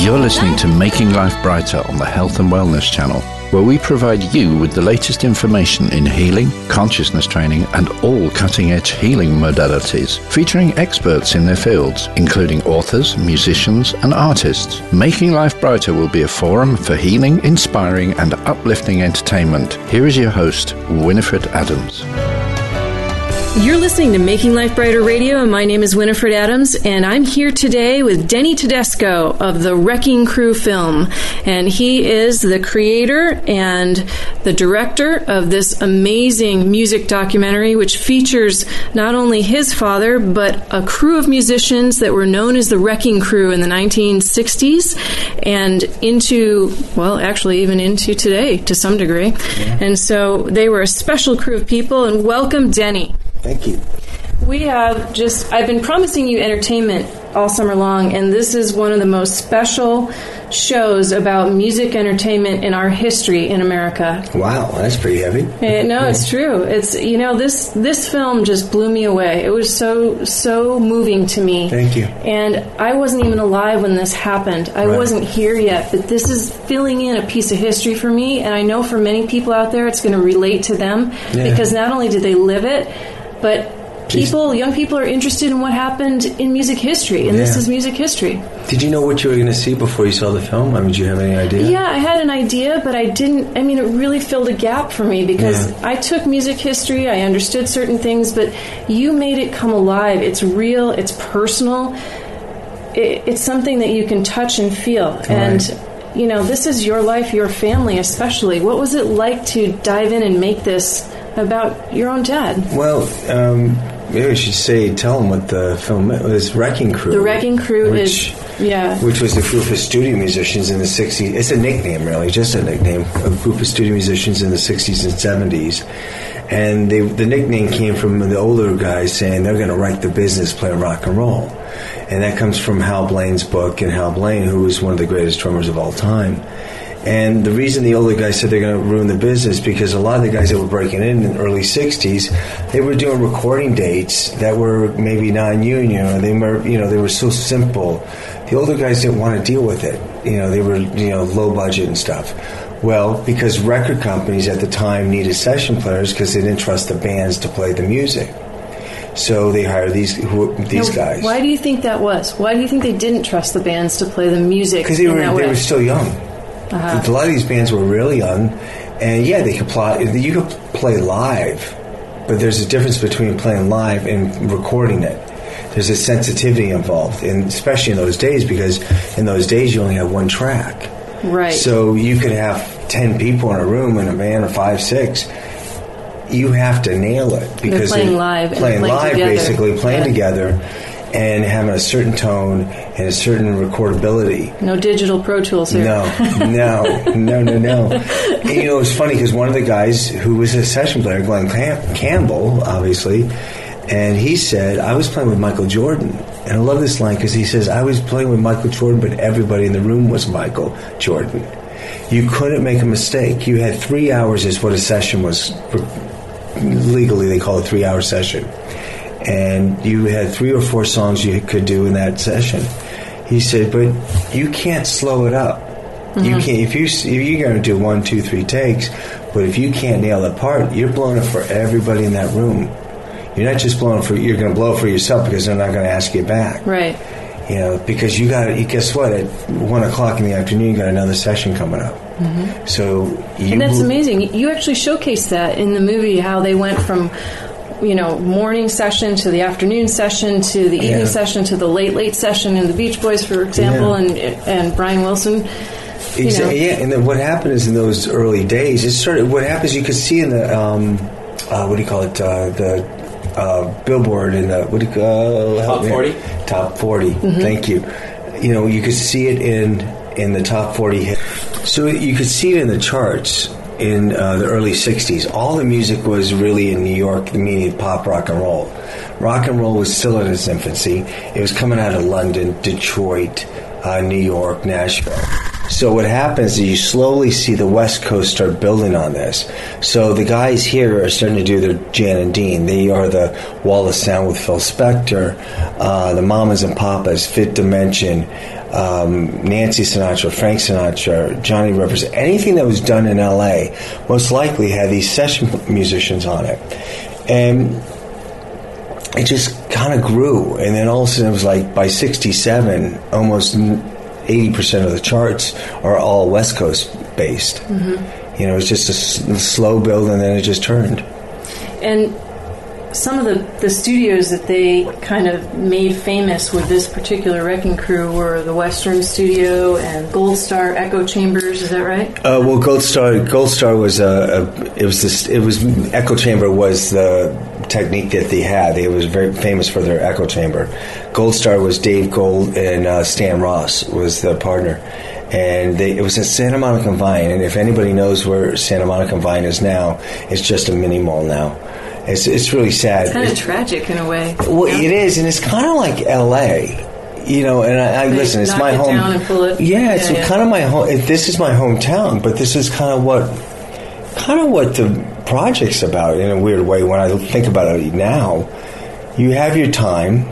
You're listening to Making Life Brighter on the Health and Wellness Channel, where we provide you with the latest information in healing, consciousness training, and all cutting edge healing modalities, featuring experts in their fields, including authors, musicians, and artists. Making Life Brighter will be a forum for healing, inspiring, and uplifting entertainment. Here is your host, Winifred Adams. You're listening to Making Life Brighter Radio, and my name is Winifred Adams, and I'm here today with Denny Tedesco of the Wrecking Crew film. And he is the creator and the director of this amazing music documentary, which features not only his father, but a crew of musicians that were known as the Wrecking Crew in the 1960s and into, well, actually, even into today to some degree. Yeah. And so they were a special crew of people, and welcome, Denny. Thank you. We have just, I've been promising you entertainment all summer long, and this is one of the most special shows about music entertainment in our history in America. Wow, that's pretty heavy. Eh, no, it's true. It's you know this this film just blew me away. It was so so moving to me. Thank you. And I wasn't even alive when this happened. I right. wasn't here yet, but this is filling in a piece of history for me, and I know for many people out there, it's going to relate to them yeah. because not only did they live it but people, young people, are interested in what happened in music history, and yeah. this is music history. Did you know what you were going to see before you saw the film? I mean, did you have any idea? Yeah, I had an idea, but I didn't. I mean, it really filled a gap for me because yeah. I took music history, I understood certain things, but you made it come alive. It's real, it's personal, it, it's something that you can touch and feel. Right. And you know, this is your life, your family, especially. What was it like to dive in and make this? About your own dad. Well, um, maybe I should say, tell them what the film was. Wrecking Crew. The Wrecking Crew which, is, yeah, which was a group of studio musicians in the '60s. It's a nickname, really, just a nickname. A group of studio musicians in the '60s and '70s, and they, the nickname came from the older guys saying they're going to wreck the business playing rock and roll, and that comes from Hal Blaine's book. And Hal Blaine, who was one of the greatest drummers of all time and the reason the older guys said they're going to ruin the business because a lot of the guys that were breaking in in the early '60s, they were doing recording dates that were maybe non-union, or they were, you know, they were so simple. The older guys didn't want to deal with it. You know, they were, you know, low budget and stuff. Well, because record companies at the time needed session players because they didn't trust the bands to play the music. So they hired these who, these now, guys. Why do you think that was? Why do you think they didn't trust the bands to play the music? Because they were they were still young. Uh-huh. A lot of these bands were really young, and yeah, they could play. You could play live, but there's a difference between playing live and recording it. There's a sensitivity involved, and especially in those days, because in those days you only have one track. Right. So you could have ten people in a room in a band of five, six. You have to nail it because they're playing live, playing, playing live, together. basically playing yeah. together and having a certain tone and a certain recordability. No digital Pro Tools here. No, no, no, no, no. And, you know, it's funny because one of the guys who was a session player, Glenn Cam- Campbell, obviously, and he said, I was playing with Michael Jordan. And I love this line because he says, I was playing with Michael Jordan, but everybody in the room was Michael Jordan. You couldn't make a mistake. You had three hours, is what a session was. Legally, they call it three hour session and you had three or four songs you could do in that session. He said, but you can't slow it up. Mm-hmm. You can't if you if you're going to do one, two, three takes, but if you can't nail the part, you're blowing it for everybody in that room. You're not just blowing for you're going to blow it for yourself because they're not going to ask you back. Right. You know, because you got to guess what? At one o'clock in the afternoon, you got another session coming up. Mm-hmm. So you and that's amazing. You actually showcased that in the movie how they went from you know morning session to the afternoon session to the evening yeah. session to the late late session in the Beach Boys, for example, yeah. and and Brian Wilson. You know? Exactly. Yeah, and then what happened is in those early days, it sort of what happens. You could see in the um, uh, what do you call it? Uh, the uh, billboard in the what do you call help Top 40? Top 40 Mm-hmm. Thank you. You know, you could see it in in the top forty hit. So you could see it in the charts in uh, the early '60s. All the music was really in New York, the meaning pop, rock and roll. Rock and roll was still in its infancy. It was coming out of London, Detroit, uh, New York, Nashville. So what happens is you slowly see the West Coast start building on this. So the guys here are starting to do their Jan and Dean. They are the Wall of Sound with Phil Spector, uh, the Mamas and Papas, Fifth Dimension, um, Nancy Sinatra, Frank Sinatra, Johnny Rivers. Anything that was done in LA most likely had these session musicians on it. And it just kind of grew. And then all of a sudden it was like by 67, almost 80% of the charts are all West Coast based. Mm-hmm. You know, it's just a s- slow build and then it just turned. And some of the, the studios that they kind of made famous with this particular wrecking crew were the Western Studio and Gold Star Echo Chambers. Is that right? Uh, well, Gold Star, Gold Star was a, a it was this, it was echo chamber was the technique that they had. They was very famous for their echo chamber. Gold Star was Dave Gold and uh, Stan Ross was the partner, and they, it was at Santa Monica Vine. And if anybody knows where Santa Monica Vine is now, it's just a mini mall now. It's it's really sad. Kind of tragic in a way. Well, Yeah. it is, and it's kind of like L.A. You know, and I, I listen. It's my it home. down and pull it- Yeah, it's Yeah, yeah. kind of my home. This is my hometown, but this is kind of what, kind of what the project's about in a weird way. When I think about it now, you have your time,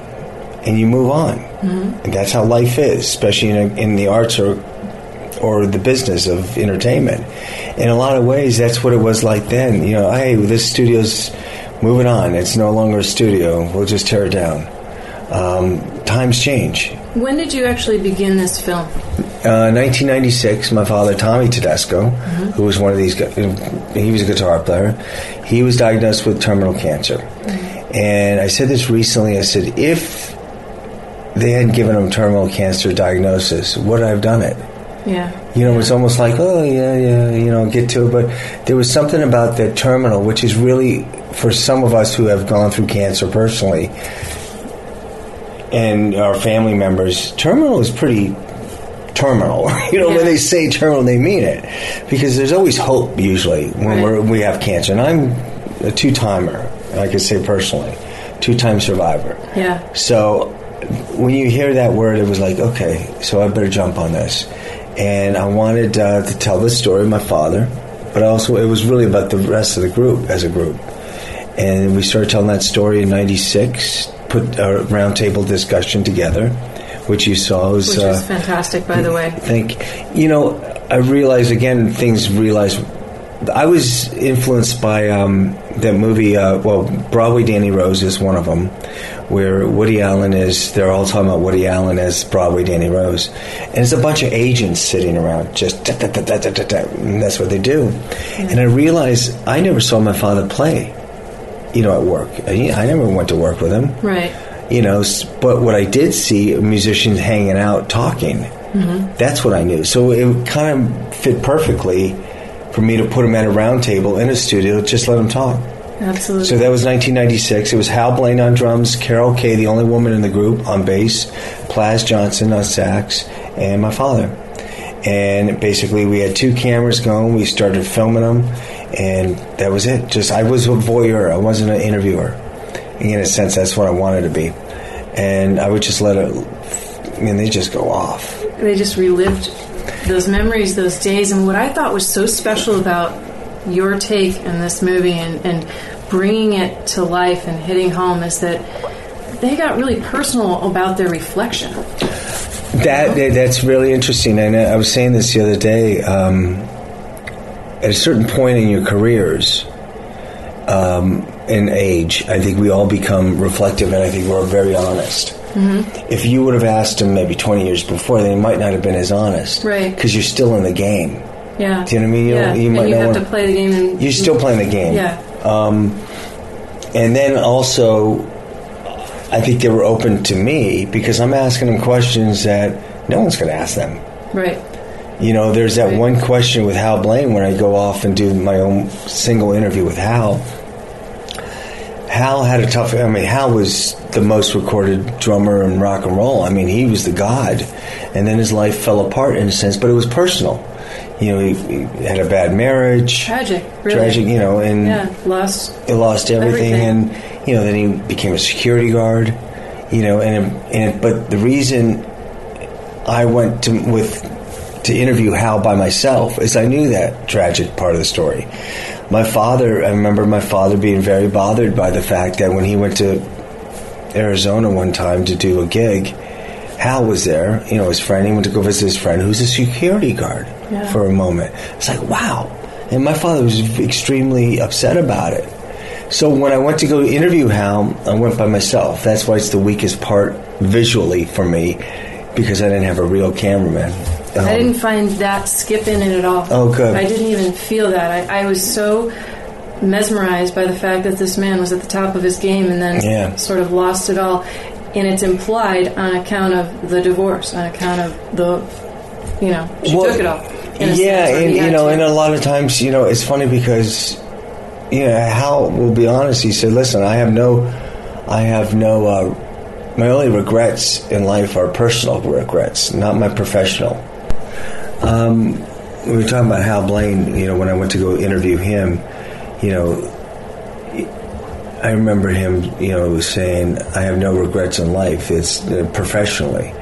and you move on, Mm-hmm. and that's how life is, especially in, a, in the arts or or the business of entertainment. In a lot of ways, that's what it was like then. You know, hey, this studio's moving on. It's no longer a studio. We'll just tear it down. Um, times change. When did you actually begin this film? Uh, 1996, my father, Tommy Tedesco, who was one of these he was a guitar player, he was diagnosed with terminal cancer. And I said this recently I said, if they hadn't given him terminal cancer diagnosis, would I have done it? Yeah. You know, it's almost like, oh, yeah, yeah, you know, get to it. But there was something about that terminal, which is really, for some of us who have gone through cancer personally and our family members, terminal is pretty terminal. you know, Yeah. when they say terminal, they mean it. Because there's always hope, usually, when Right. we're, we have cancer. And I'm a two timer, I can say personally, two time survivor. Yeah. So when you hear that word, it was like, okay, so I better jump on this. And I wanted uh, to tell the story of my father, but also it was really about the rest of the group as a group. And we started telling that story in '96. Put a roundtable discussion together, which you saw was. Which uh, fantastic, by the way. Thank think you know i realized again things realized i was influenced by um, that movie uh, well broadway danny rose is one of them where woody allen is they're all talking about woody allen as broadway danny rose and it's a bunch of agents sitting around just da, da, da, da, da, da, and that's what they do and i realized i never saw my father play you know at work i, I never went to work with him Right. You know but what i did see musicians hanging out talking. Mm-hmm. That's what i knew. So it kind of fit perfectly for me to put them at a round table in a studio just let them talk. Absolutely. so that was 1996 it was hal blaine on drums carol kaye the only woman in the group on bass plas johnson on sax and my father. And basically we had two cameras going. We started filming them and that was it. Just i was a voyeur. I wasn't an interviewer in a sense that's what i wanted to be and i would just let it i mean they just go off they just relived those memories, those days, and what I thought was so special about your take in this movie and, and bringing it to life and hitting home is that they got really personal about their reflection. That, that that's really interesting, and I was saying this the other day. Um, at a certain point in your careers, um, in age, I think we all become reflective, and I think we're very honest. Mm-hmm. If you would have asked him maybe twenty years before, then he might not have been as honest, Right. Because you're still in the game. Yeah. Do you know what I mean? You yeah. you and might you not have wanna- play the game. And You're still playing the game. Yeah. And then also, I think they were open to me because I'm asking them questions that no one's going to ask them. Right. You know, there's that one question with Hal Blaine when I go off and do my own single interview with Hal. Hal had a tough. I mean, Hal was the most recorded drummer in rock and roll. I mean, he was the god, and then his life fell apart in a sense, but it was personal. You know, he, he had a bad marriage, Tragic, really. tragic. You know, and Yeah, lost. he lost everything, Everything. and you know, then he became a security guard. You know, and and but the reason I went to with to interview Hal by myself is I knew that tragic part of the story. My father, I remember my father being very bothered by the fact that when he went to Arizona one time to do a gig, Hal was there. You know, his friend. He went to go visit his friend, who's a security guard, Yeah. for a moment. It's like wow, and my father was extremely upset about it. So when I went to go interview Hal, I went by myself. That's why it's the weakest part visually for me, because I didn't have a real cameraman. Um, I didn't find that skip in it at all. Oh, good. I didn't even feel that. I, I was so mesmerized by the fact that this man was at the top of his game and then Yeah. sort of lost it all. And it's implied on account of the divorce, on account of the, you know, she Well, took it all. yeah, and you know, to. and a lot of times, you know, it's funny because, you know, Hal will be honest. He said, "Listen, I have no, I have no, uh, my only regrets in life are personal regrets, not my professional." Um, we were talking about Hal Blaine. You know, when I went to go interview him, you know, I remember him, you know, saying, "I have no regrets in life. It's uh, professionally."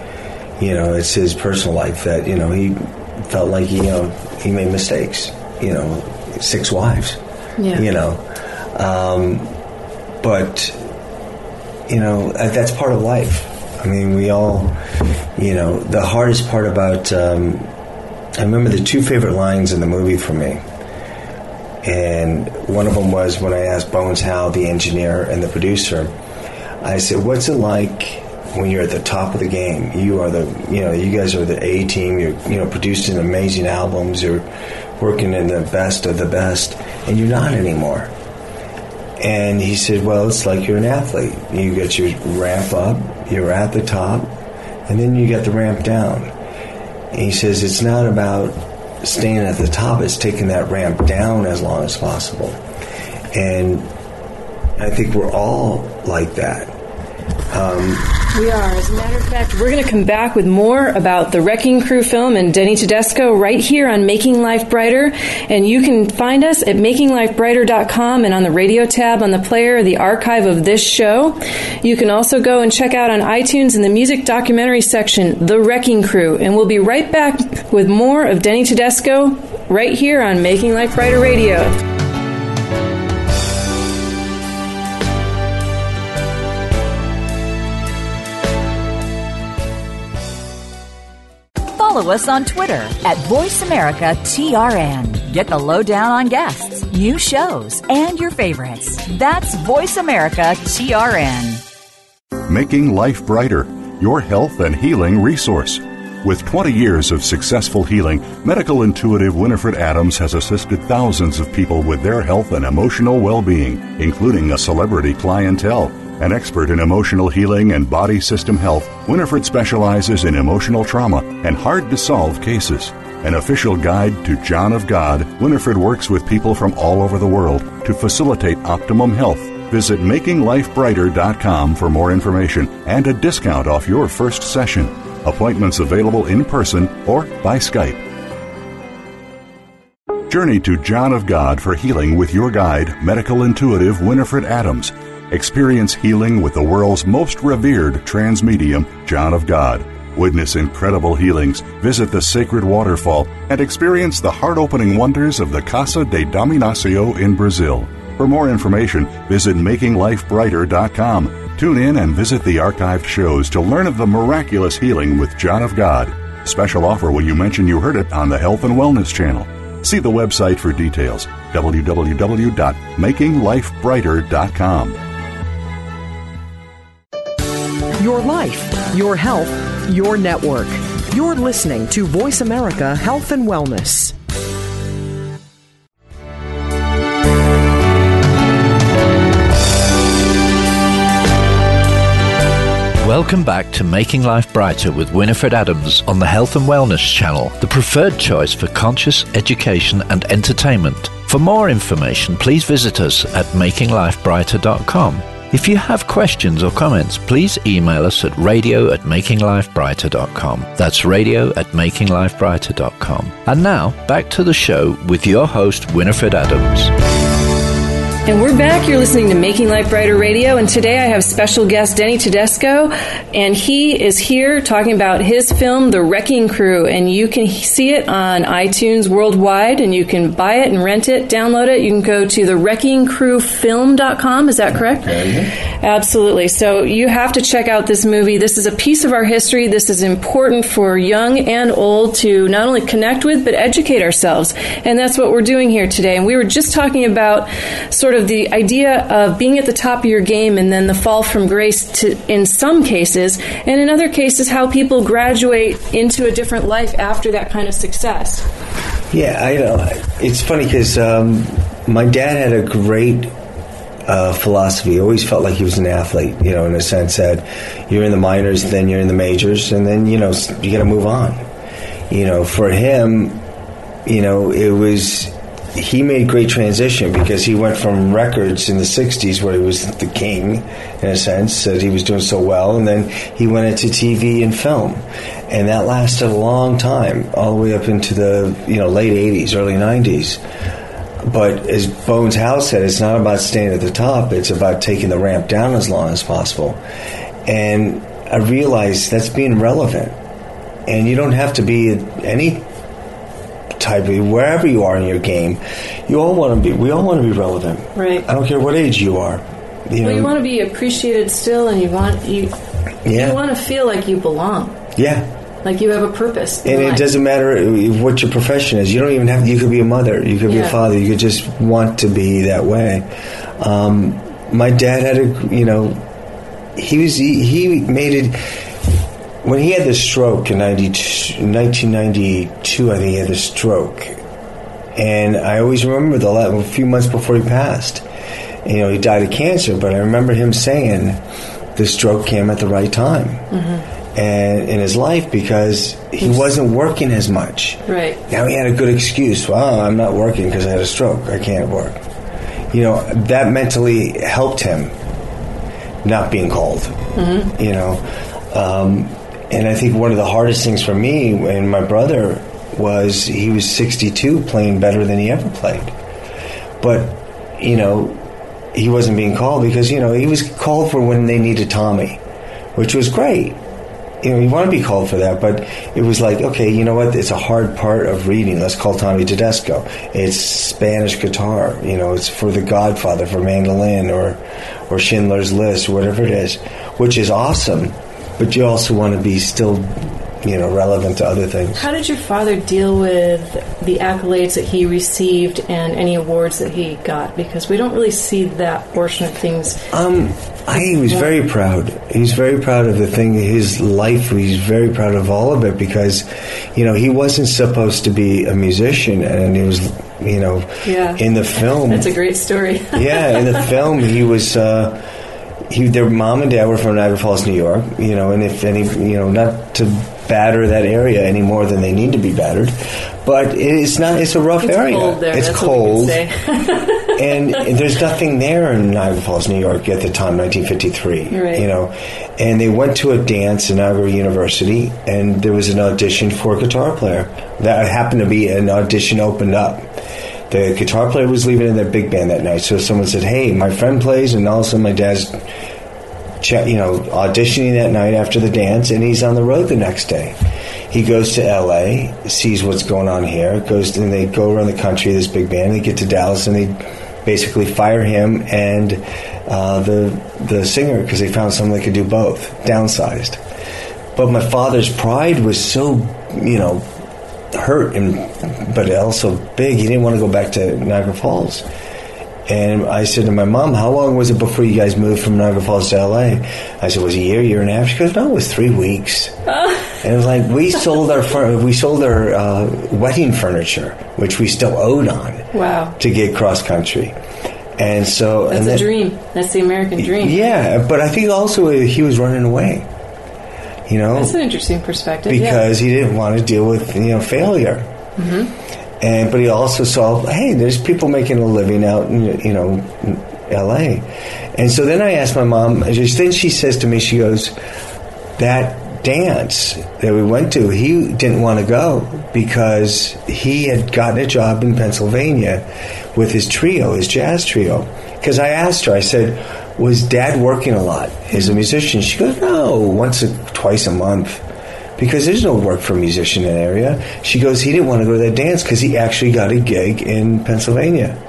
you know, it's his personal life that you know he felt like you know he made mistakes. You know, six wives. Yeah. You know, um, but you know that's part of life. I mean, we all, you know, the hardest part about. Um, I remember the two favorite lines in the movie for me. And one of them was when I asked Bones Howe, the engineer and the producer, I said, "What's it like when you're at the top of the game? You are the, you know, you guys are the A team. You're, you know, producing amazing albums. You're working in the best of the best, and you're not anymore." And he said, "Well, it's like you're an athlete. You get your ramp up. You're at the top, and then you get the ramp down." He says, "It's not about." Staying at the top It's taking that ramp down as long as possible. And I think we're all like that. Um, We are. As a matter of fact, we're going to come back with more about the Wrecking Crew film and Denny Tedesco right here on Making Life Brighter. And you can find us at makinglifebrighter.com and on the radio tab on the player, the archive of this show. You can also go and check out on iTunes in the music documentary section, The Wrecking Crew. And we'll be right back with more of Denny Tedesco right here on Making Life Brighter Radio. Follow us on Twitter at VoiceAmericaTRN. Get the lowdown on guests, new shows, and your favorites. That's VoiceAmericaTRN. Making Life Brighter, your health and healing resource. With 20 years of successful healing, medical intuitive Winifred Adams has assisted thousands of people with their health and emotional well being, including a celebrity clientele. An expert in emotional healing and body system health, Winifred specializes in emotional trauma and hard to solve cases. An official guide to John of God, Winifred works with people from all over the world to facilitate optimum health. Visit makinglifebrighter.com for more information and a discount off your first session. Appointments available in person or by Skype. Journey to John of God for healing with your guide, medical intuitive Winifred Adams. Experience healing with the world's most revered transmedium, John of God. Witness incredible healings, visit the sacred waterfall, and experience the heart opening wonders of the Casa de Dom Inácio in Brazil. For more information, visit makinglifebrighter.com. Tune in and visit the archived shows to learn of the miraculous healing with John of God. Special offer when you mention you heard it on the Health and Wellness Channel. See the website for details www.makinglifebrighter.com. Your life, your health, your network. You're listening to Voice America Health and Wellness. Welcome back to Making Life Brighter with Winifred Adams on the Health and Wellness Channel, the preferred choice for conscious education and entertainment. For more information, please visit us at makinglifebrighter.com. If you have questions or comments, please email us at radio at makinglifebrighter.com. That's radio at makinglifebrighter.com. And now, back to the show with your host, Winifred Adams. And we're back. You're listening to Making Life Brighter Radio, and today I have special guest Denny Tedesco, and he is here talking about his film, The Wrecking Crew. And you can see it on iTunes worldwide, and you can buy it and rent it, download it. You can go to thewreckingcrewfilm.com. Is that correct? Absolutely. So you have to check out this movie. This is a piece of our history. This is important for young and old to not only connect with, but educate ourselves. And that's what we're doing here today. And we were just talking about sort of the idea of being at the top of your game and then the fall from grace to, in some cases, and in other cases, how people graduate into a different life after that kind of success. Yeah, I know. It's funny because um, my dad had a great uh, philosophy. He always felt like he was an athlete, you know, in a sense that you're in the minors, then you're in the majors, and then, you know, you got to move on. You know, for him, you know, it was he made great transition because he went from records in the 60s where he was the king in a sense that he was doing so well and then he went into TV and film. And that lasted a long time all the way up into the you know late 80s early 90s but as Bones Howe said it's not about staying at the top it's about taking the ramp down as long as possible. And I realized that's being relevant. And you don't have to be any type of wherever you are in your game, you all want to be. We all want to be relevant. Right. I don't care what age you are. You well, know, you want to be appreciated still, and you want you. Yeah. You want to feel like you belong. Yeah. Like you have a purpose. And life. it doesn't matter what your profession is. You don't even have. You could be a mother. You could be a father. You could just want to be that way. Um, my dad had a. You know, he was. He, he made it when he had the stroke in 1992, I think he had the stroke. And I always remember the a few months before he passed. You know, he died of cancer, but I remember him saying the stroke came at the right time. Mm-hmm. And in his life because he wasn't working as much. Right. Now he had a good excuse. Well, I'm not working because I had a stroke. I can't work. You know, that mentally helped him not being called. Mm-hmm. You know, um, and I think one of the hardest things for me and my brother was he was 62 playing better than he ever played. But, you know, he wasn't being called because, you know, he was called for when they needed Tommy, which was great. You know, you want to be called for that, but it was like, okay, you know what? It's a hard part of reading. Let's call Tommy Tedesco. It's Spanish guitar. You know, it's for The Godfather, for mandolin, or or Schindler's List, whatever it is, which is awesome but you also want to be still you know relevant to other things. How did your father deal with the accolades that he received and any awards that he got? Because we don't really see that portion of things. Um, I was very proud. He's very proud of the thing. His life. He's very proud of all of it because, you know, he wasn't supposed to be a musician, and he was, you know, yeah. in the film. That's a great story. yeah, in the film, he was. Uh, he, their mom and dad were from Niagara Falls, New York. You know, and if any, you know, not to batter that area any more than they need to be battered, but it's not. It's a rough it's area. Cold there. It's cold, and, and, there's nothing there in Niagara Falls, New York at the time, 1953. Right. You know, and they went to a dance in Niagara University, and there was an audition for a guitar player. That happened to be an audition opened up the guitar player was leaving in their big band that night. So someone said, "Hey, my friend plays," and all of a sudden my dad's, you know, auditioning that night after the dance, and he's on the road the next day. He goes to L.A., sees what's going on here, goes and they go around the country. This big band. They get to Dallas, and they basically fire him and uh, the the singer because they found someone that could do both, downsized. But my father's pride was so, you know, hurt and but also big. He didn't want to go back to Niagara Falls. And I said to my mom, "How long was it before you guys moved from Niagara Falls to LA?" I said, "Was it a year, year and a half?" She goes, "No, it was three weeks." and it was like we sold our we sold our uh, wedding furniture, which we still owed on. Wow! To get cross country, and so that's and a dream. That's the American dream. Yeah, but I think also he was running away You know, That's an interesting perspective. yeah. because he didn't want to deal with you know failure. Mm-hmm. And but he also saw, hey, there's people making a living out in you know in L.A. And so then I asked my mom. Just then she says to me, she goes, that dance that we went to, he didn't want to go because he had gotten a job in Pennsylvania with his trio, his jazz trio. Because I asked her, I said, was Dad working a lot as a musician? She goes, no, once or twice a month because there's no work for a musician in that area. She goes, he didn't want to go to that dance because he actually got a gig in Pennsylvania.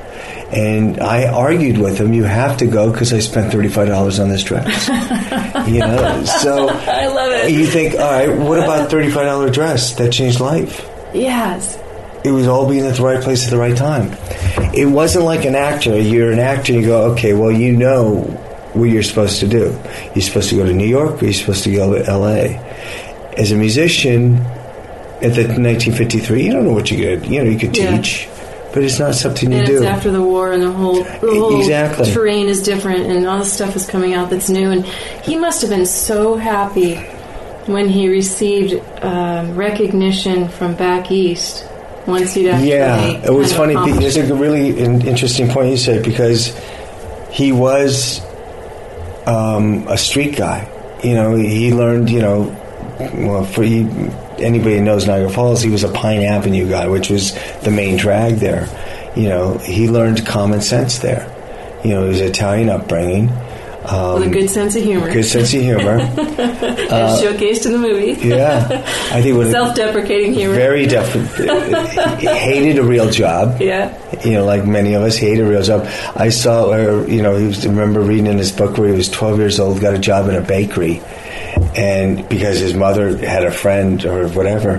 And I argued with him, you have to go because I spent $35 on this dress. you know, so I love it. you think, all right, what about $35 dress? That changed life. Yes. It was all being at the right place at the right time. It wasn't like an actor. You're an actor and you go, okay, well, you know what you're supposed to do. You're supposed to go to New York or you're supposed to go to LA as a musician at the 1953, you don't know what you could. You know, you could Yeah. teach, but it's not something you And do. it's after the war, and the whole the whole Exactly. terrain is different, and all the stuff is coming out that's new. And he must have been so happy when he received um, recognition from back east. Once he'd actually yeah, it was funny. There's a really in- interesting point you said because he was um, a street guy. You know, he learned. You know, well, for he, anybody who knows Niagara Falls, he was a Pine Avenue guy, which was the main drag there. You know, he learned common sense there. You know, his Italian upbringing. Um, with a good sense of humor, Good sense of humor. as showcased in the movie. yeah, I think what Self-deprecating humor. very different. hated a real job. yeah. You know, like many of us, hated a real job. I saw, or you know, he was, I remember reading in his book where he was 12 years old, got a job in a bakery, and because his mother had a friend or whatever,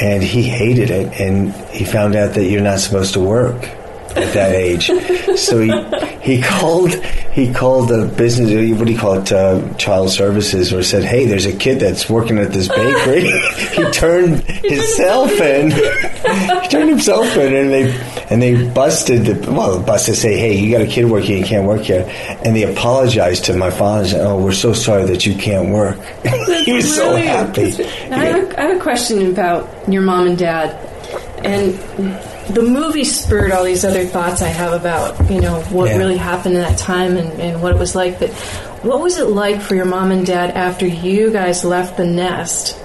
and he hated it, and he found out that you're not supposed to work at that age. so he he called he called the business what do you call it uh, child services or said hey there's a kid that's working at this bakery. He turned himself in. he turned himself in and they and they busted the well busted say hey you got a kid working you can't work here. And they apologized to my father and said oh we're so sorry that you can't work. He was so happy. I, have a, I have a question about your mom and dad, and the movie spurred all these other thoughts I have about you know what Yeah. really happened in that time and, and what it was like. But what was it like for your mom and dad after you guys left the nest?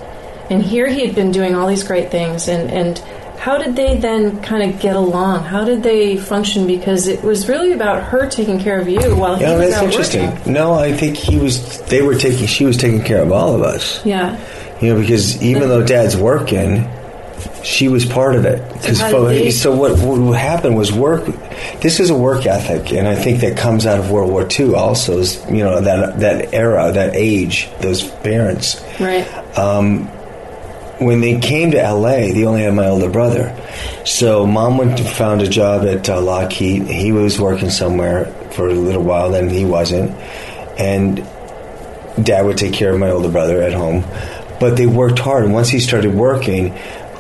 And here he had been doing all these great things, and and how did they then kind of get along? How did they function? Because it was really about her taking care of you while he yeah, was that's out interesting. working. No, I think he was. They were taking. She was taking care of all of us. Yeah. You know, because even though Dad's working, she was part of it. Because how so what, what happened was work. This is a work ethic, and I think that comes out of World War II. Also, is you know that that era, that age, those parents. Right. When they came to LA, they only had my older brother. So mom went and found a job at uh, Lockheed. He was working somewhere for a little while, then he wasn't, and dad would take care of my older brother at home. But they worked hard, and once he started working,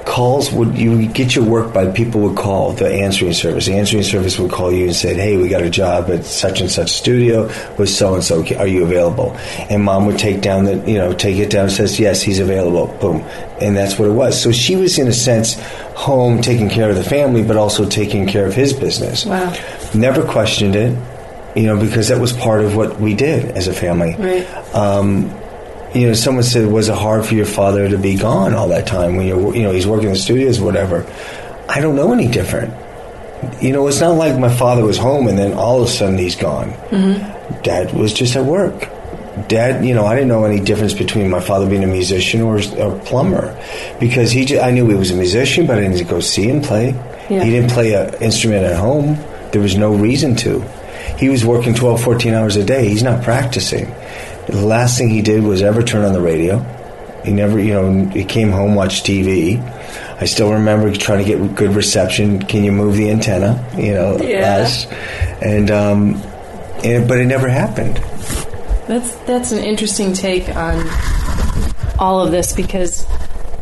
calls would you would get your work by people would call the answering service. The answering service would call you and said, "Hey, we got a job at such and such studio with so and so. Are you available?" And mom would take down the you know take it down and says, "Yes, he's available." Boom, and that's what it was. So she was in a sense home taking care of the family, but also taking care of his business. Wow. Never questioned it, you know, because that was part of what we did as a family Right. um, you know, someone said, was it hard for your father to be gone all that time when you're, you know, he's working in the studios, whatever. I don't know any different. You know, it's not like my father was home and then all of a sudden he's gone. Mm-hmm. Dad was just at work. Dad, you know, I didn't know any difference between my father being a musician or a plumber because he, just, I knew he was a musician, but I didn't go see him play. Yeah. He didn't play an instrument at home. There was no reason to. He was working 12, 14 hours a day. He's not practicing. The last thing he did was ever turn on the radio. He never, you know, he came home, watched TV. I still remember trying to get good reception. Can you move the antenna? You know, Yeah. us. And, um, and, but it never happened. That's that's an interesting take on all of this because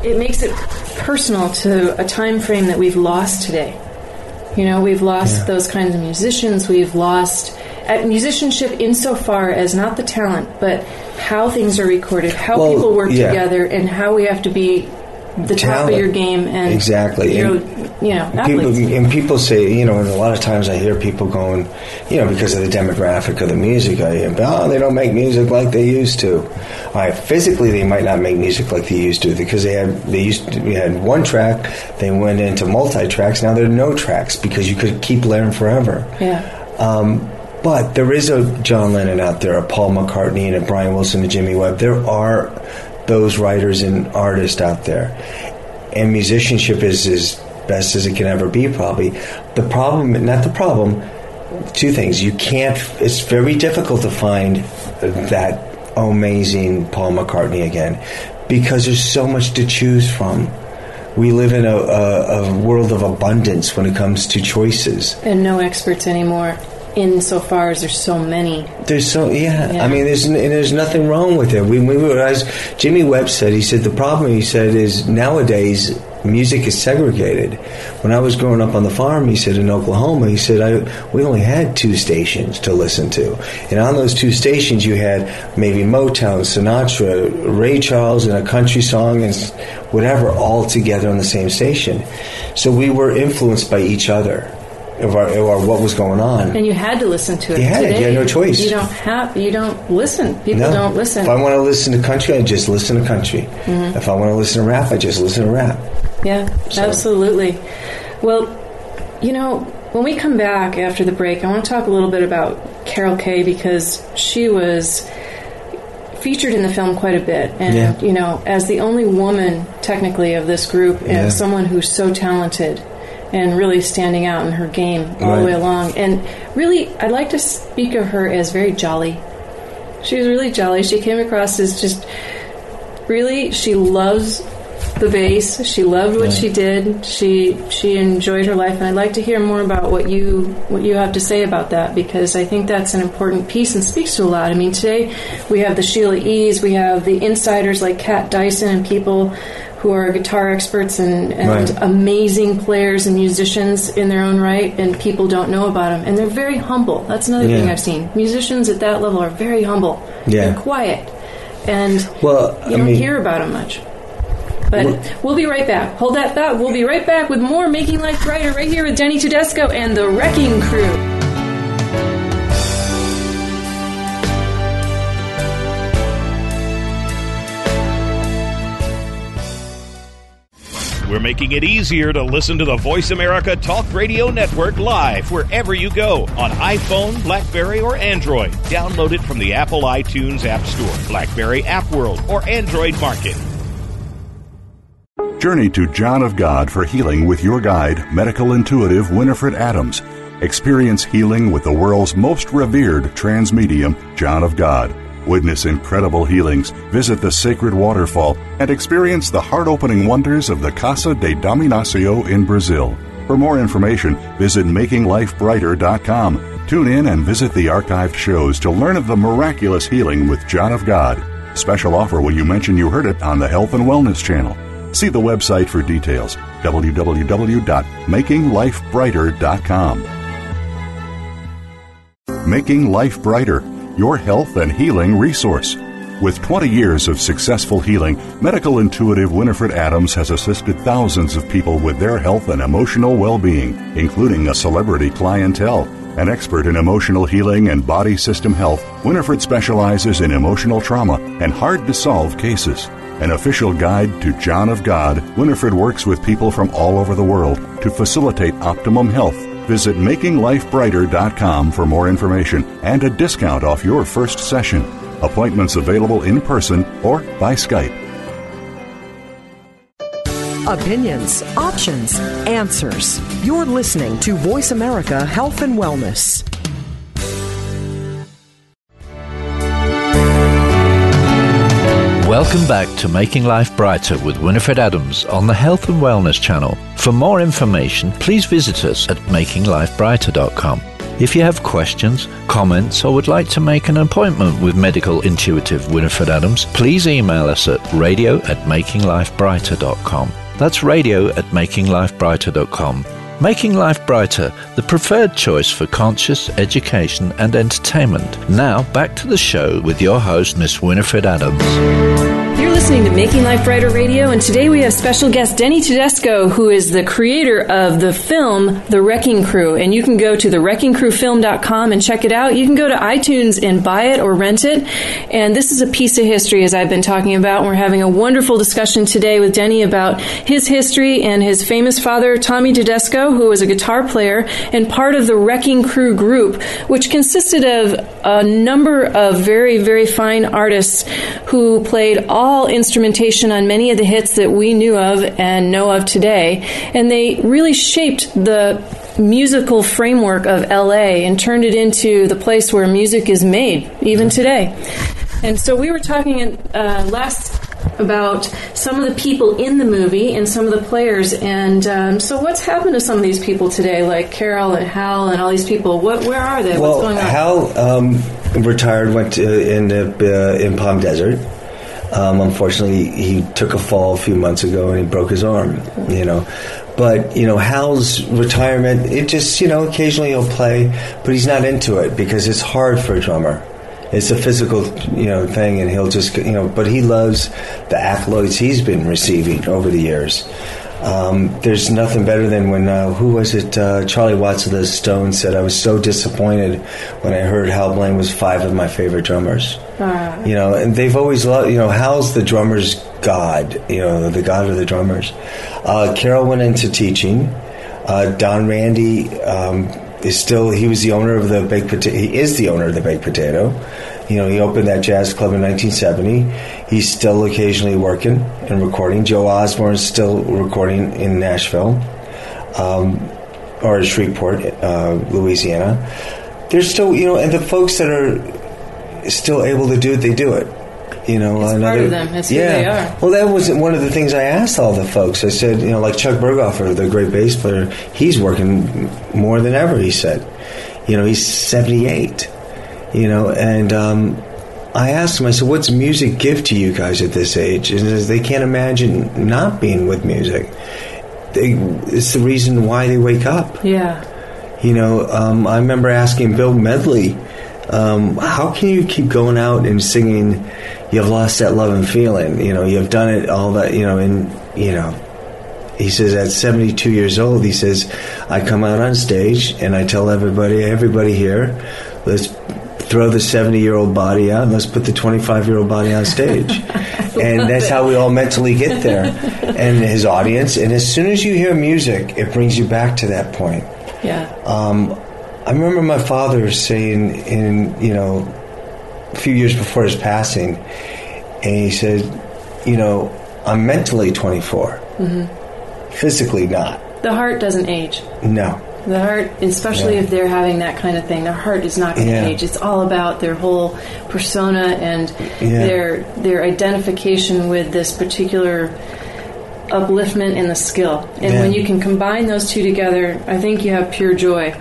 it makes it personal to a time frame that we've lost today. You know, we've lost Yeah. those kinds of musicians. We've lost at musicianship insofar as not the talent, but how things are recorded, how Well, people work yeah. together, and how we have to be the top of your game and Exactly. you know, And you know People, and people say, you know, and a lot of times I hear people going, you know, because of the demographic of the music, I hear, oh, they don't make music like they used to. All right, physically, they might not make music like they used to because they had they used to, we had one track, they went into multi tracks. Now there are no tracks because you could keep layering forever. Yeah. Um, but there is a John Lennon out there, a Paul McCartney, and a Brian Wilson, and Jimmy Webb. There are those writers and artists out there, and musicianship is as best as it can ever be. Probably the problem, not the problem. Two things: you can't. It's very difficult to find that amazing Paul McCartney again because there's so much to choose from. We live in a, a, a world of abundance when it comes to choices. and no experts anymore insofar as there's so many. There's so yeah. Yeah. I mean, there's there's nothing wrong with it. We, we were as Jimmy Webb said. He said the problem he said is nowadays music is segregated. When I was growing up on the farm, he said in Oklahoma, he said I we only had two stations to listen to, and on those two stations you had maybe Motown, Sinatra, Ray Charles, and a country song and whatever all together on the same station. So we were influenced by each other. Of our, what was going on. And you had to listen to it. You had it. You had no choice. You don't have. You don't listen. People No. don't listen. If I want to listen to country, I just listen to country. Mm-hmm. If I want to listen to rap, I just listen to rap. Yeah, So- absolutely. Well, you know, when we come back after the break, I want to talk a little bit about Carol Kaye because she was featured in the film quite a bit, and Yeah. you know, as the only woman technically of this group, and Yeah. someone who's so talented and really standing out in her game all the way along. And really, I'd like to speak of her as very jolly. She was really jolly. She came across as just really she loves the bass. She loved what she did. She she enjoyed her life, and I'd like to hear more about what you what you have to say about that because I think that's an important piece and speaks to a lot. I mean, today we have the Sheila E's, we have the insiders like Kat Dyson and people who are guitar experts and, and Right. amazing players and musicians in their own right, and people don't know about them, and they're very humble. That's another thing I've seen. Musicians at that level are very humble. Yeah. They're quiet, and Well, you I don't mean, hear about them much. But Well- we'll be right back. Hold that thought. We'll be right back with more Making Life Brighter right here with Denny Tedesco and the Wrecking Crew. We're making it easier to listen to the Voice America Talk Radio Network live wherever you go on iPhone, Blackberry, or Android. Download it from the Apple iTunes App Store, Blackberry App World, or Android Market. Journey to John of God for healing with your guide, medical intuitive Winifred Adams. Experience healing with the world's most revered trans medium, John of God. Witness incredible healings, visit the sacred waterfall, and experience the heart opening wonders of the Casa de Dom Inácio in Brazil. For more information, visit makinglifebrighter.com. Tune in and visit the archived shows to learn of the miraculous healing with John of God. Special offer when you mention you heard it on the Health and Wellness Channel. See the website for details www.makinglifebrighter.com. Making Life Brighter, your health and healing resource. With 20 years of successful healing, medical intuitive Winifred Adams has assisted thousands of people with their health and emotional well being, including a celebrity clientele. An expert in emotional healing and body system health, Winifred specializes in emotional trauma and hard to solve cases. An official guide to John of God, Winifred works with people from all over the world to facilitate optimum health. Visit makinglifebrighter.com for more information and a discount off your first session. Appointments available in person or by Skype. Opinions, options, answers. You're listening to Voice America Health and Wellness. Welcome back to Making Life Brighter with Winifred Adams on the Health and Wellness Channel. For more information, please visit us at makinglifebrighter.com. If you have questions, comments, or would like to make an appointment with medical intuitive Winifred Adams, please email us at radio at makinglifebrighter.com. That's radio at makinglifebrighter.com. Making Life Brighter, the preferred choice for conscious education and entertainment. Now, back to the show with your host, Miss Winifred Adams. Listening to Making Life Brighter Radio, and today we have special guest Denny Tedesco, who is the creator of the film The Wrecking Crew. And you can go to thewreckingcrewfilm.com and check it out. You can go to iTunes and buy it or rent it. And this is a piece of history, as I've been talking about. We're having a wonderful discussion today with Denny about his history and his famous father, Tommy Tedesco, who was a guitar player and part of the Wrecking Crew group, which consisted of a number of very, very fine artists who played all all instrumentation on many of the hits that we knew of and know of today. And they really shaped the musical framework of LA and turned it into the place where music is made, even today. And so we were talking uh, last about some of the people in the movie and some of the players. And um, so, what's happened to some of these people today, like Carol and Hal and all these people? What, where are they? Well, what's going on? Hal um, retired, went to, in uh, in Palm Desert. Um, unfortunately, he took a fall a few months ago and he broke his arm. You know, but you know Hal's retirement. It just you know occasionally he'll play, but he's not into it because it's hard for a drummer. It's a physical you know thing, and he'll just you know. But he loves the accolades he's been receiving over the years. Um, there's nothing better than when uh, who was it? Uh, Charlie Watts of the Stones said, "I was so disappointed when I heard Hal Blaine was five of my favorite drummers." Uh. You know, and they've always loved. You know, Hal's the drummers' god. You know, the god of the drummers. Uh, Carol went into teaching. Uh, Don Randi um, is still. He was the owner of the Baked Potato. He is the owner of the Baked Potato. You know, he opened that jazz club in 1970. He's still occasionally working and recording. Joe Osborn's still recording in Nashville um, or Shreveport, uh, Louisiana. There's still, you know, and the folks that are still able to do it, they do it. You know, it's another, part of them. It's yeah. who they are. Well, that was one of the things I asked all the folks. I said, you know, like Chuck Berghofer, the great bass player, he's working more than ever. He said, you know, he's 78 you know, and um, I asked him, I said, what's music give to you guys at this age? And says, they can't imagine not being with music. They, it's the reason why they wake up. Yeah. You know, um, I remember asking Bill Medley, um, how can you keep going out and singing, you've lost that love and feeling, you know, you've done it all that, you know, and, you know, he says at 72 years old, he says, I come out on stage and I tell everybody, everybody here, let's throw the 70 year old body out and let's put the 25 year old body on stage. and that's how we all mentally get there. and his audience. And as soon as you hear music, it brings you back to that point. Yeah. Um, I remember my father saying in, you know, a few years before his passing, and he said, you know, I'm mentally 24, mm-hmm. physically not. The heart doesn't age. No. The heart, especially yeah. if they're having that kind of thing, their heart is not going to yeah. age. It's all about their whole persona and yeah. their their identification with this particular upliftment and the skill. And when you can combine those two together, I think you have pure joy.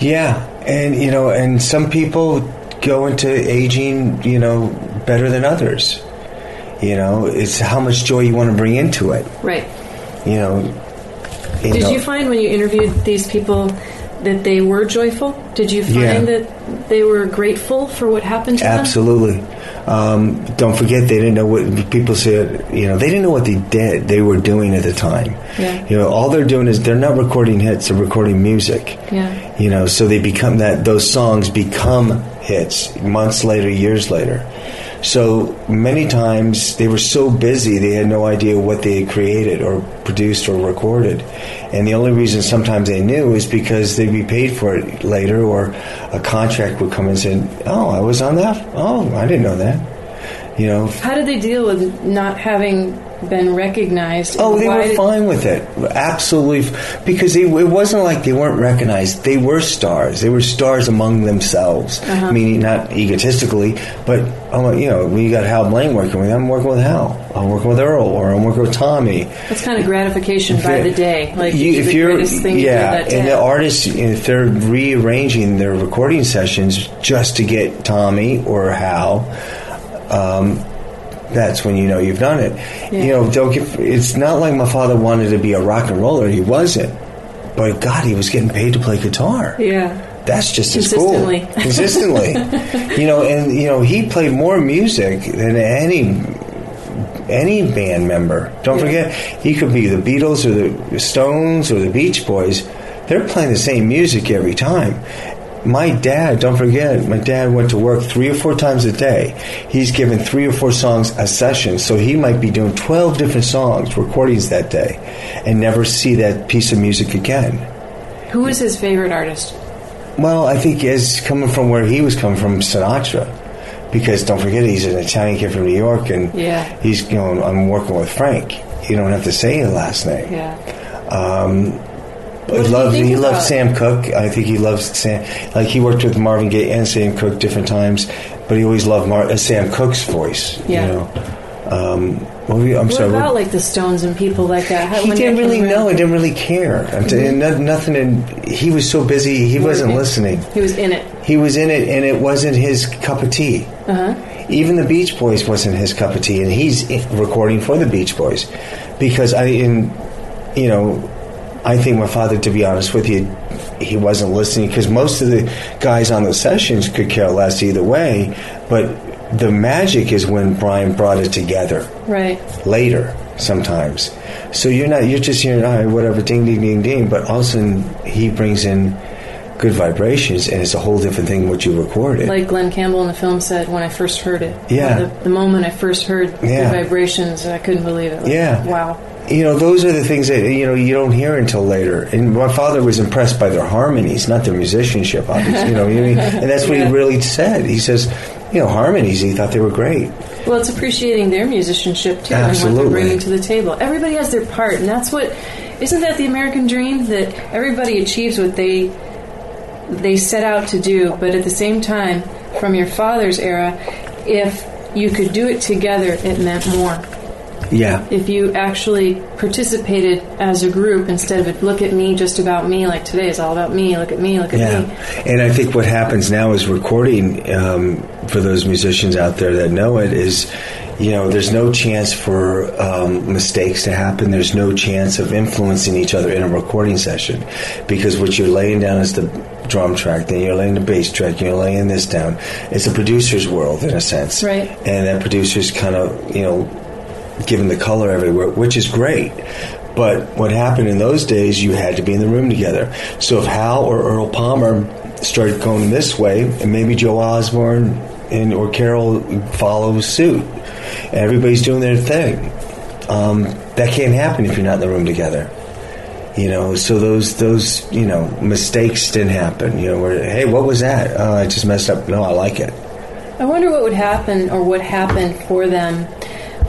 Yeah, and you know, and some people go into aging, you know, better than others. You know, it's how much joy you want to bring into it. Right. You know, Did know, you find when you interviewed these people that they were joyful? Did you find yeah. that they were grateful for what happened to Absolutely. them? Absolutely. Um, don't forget, they didn't know what people said. You know, they didn't know what they did. They were doing at the time. Yeah. You know, all they're doing is they're not recording hits; they're recording music. Yeah. You know, so they become that. Those songs become hits months later, years later. So many times they were so busy they had no idea what they had created or produced or recorded. And the only reason sometimes they knew is because they'd be paid for it later or a contract would come and say, Oh, I was on that? Oh, I didn't know that. You know. How did they deal with not having been recognized? Oh, they were fine with it. Absolutely. Because they, it wasn't like they weren't recognized. They were stars. They were stars among themselves. Uh-huh. Meaning, not egotistically, but, oh, you know, when you got Hal Blaine working with I'm working with Hal. I'm working with Earl, or I'm working with Tommy. That's kind of gratification if by the day. Like, you, if you're, yeah, and the artists, if they're rearranging their recording sessions just to get Tommy or Hal, um, that's when you know you've done it. Yeah. You know, don't get, it's not like my father wanted to be a rock and roller. He wasn't. but God, he was getting paid to play guitar. Yeah. That's just as cool. Consistently. Consistently. you know, and you know, he played more music than any any band member. Don't Yeah. forget, he could be the Beatles or the Stones or the Beach Boys. They're playing the same music every time. My dad, don't forget, my dad went to work three or four times a day. He's given three or four songs a session, so he might be doing 12 different songs, recordings that day, and never see that piece of music again. Who was his favorite artist? Well, I think as coming from where he was coming from, Sinatra, because don't forget he's an Italian kid from New York, and Yeah. he's you know I'm working with Frank. You don't have to say his last name. Yeah. Um, What he loved about- Sam Cooke. I think he loves Sam. Like he worked with Marvin Gaye and Sam Cooke different times, but he always loved Mar- uh, Sam Cooke's voice. Yeah. You know. Um, what were you- I'm What sorry. about like the Stones and people like that? How, he didn't really know. He didn't really care. I'm telling you, no- nothing. In, he was so busy. He wasn't listening. He was in it. He was in it, and it wasn't his cup of tea. Uh-huh. Even the Beach Boys wasn't his cup of tea, and he's recording for the Beach Boys because I, in, you know, I think my father, to be honest with you, he wasn't listening because most of the guys on the sessions could care less either way. But the magic is when Brian brought it together Right. later sometimes. So you're not you're just hearing all right, whatever ding ding ding ding, but all of a sudden he brings in good vibrations and it's a whole different thing what you recorded. Like Glen Campbell in the film said when I first heard it. Yeah. The, the moment I first heard Yeah. the vibrations, I couldn't believe it. Like, Yeah. Wow. You know, those are the things that you know you don't hear until later. And my father was impressed by their harmonies, not their musicianship. Obviously, you know, you know, and that's what Yeah. he really said. He says, you know, harmonies. He thought they were great. Well, it's appreciating their musicianship too and what Absolutely. they're bringing to the table. Everybody has their part, and that's what isn't that the American dream that everybody achieves what they they set out to do, but at the same time, from your father's era, if you could do it together, it meant more. Yeah, If you actually participated as a group instead of look at me, just about me, like today is all about me, look at me, look at me. Yeah, me. and I think what happens now is recording um, for those musicians out there that know it is, you know, there's no chance for um, mistakes to happen. There's no chance of influencing each other in a recording session because what you're laying down is the drum track, then you're laying the bass track, you're laying this down. It's a producer's world in a sense, Right. And that producer's kind of, you know, giving the color everywhere, which is great. But what happened in those days, you had to be in the room together. So if Hal or Earl Palmer started going this way, and maybe Joe Osborn and or Carol follow suit, everybody's doing their thing. Um, that can't happen if you're not in the room together. You know, so those those you know mistakes didn't happen. You know, where hey, what was that? Oh, I just messed up. No, I like it. I wonder what would happen or what happened for them,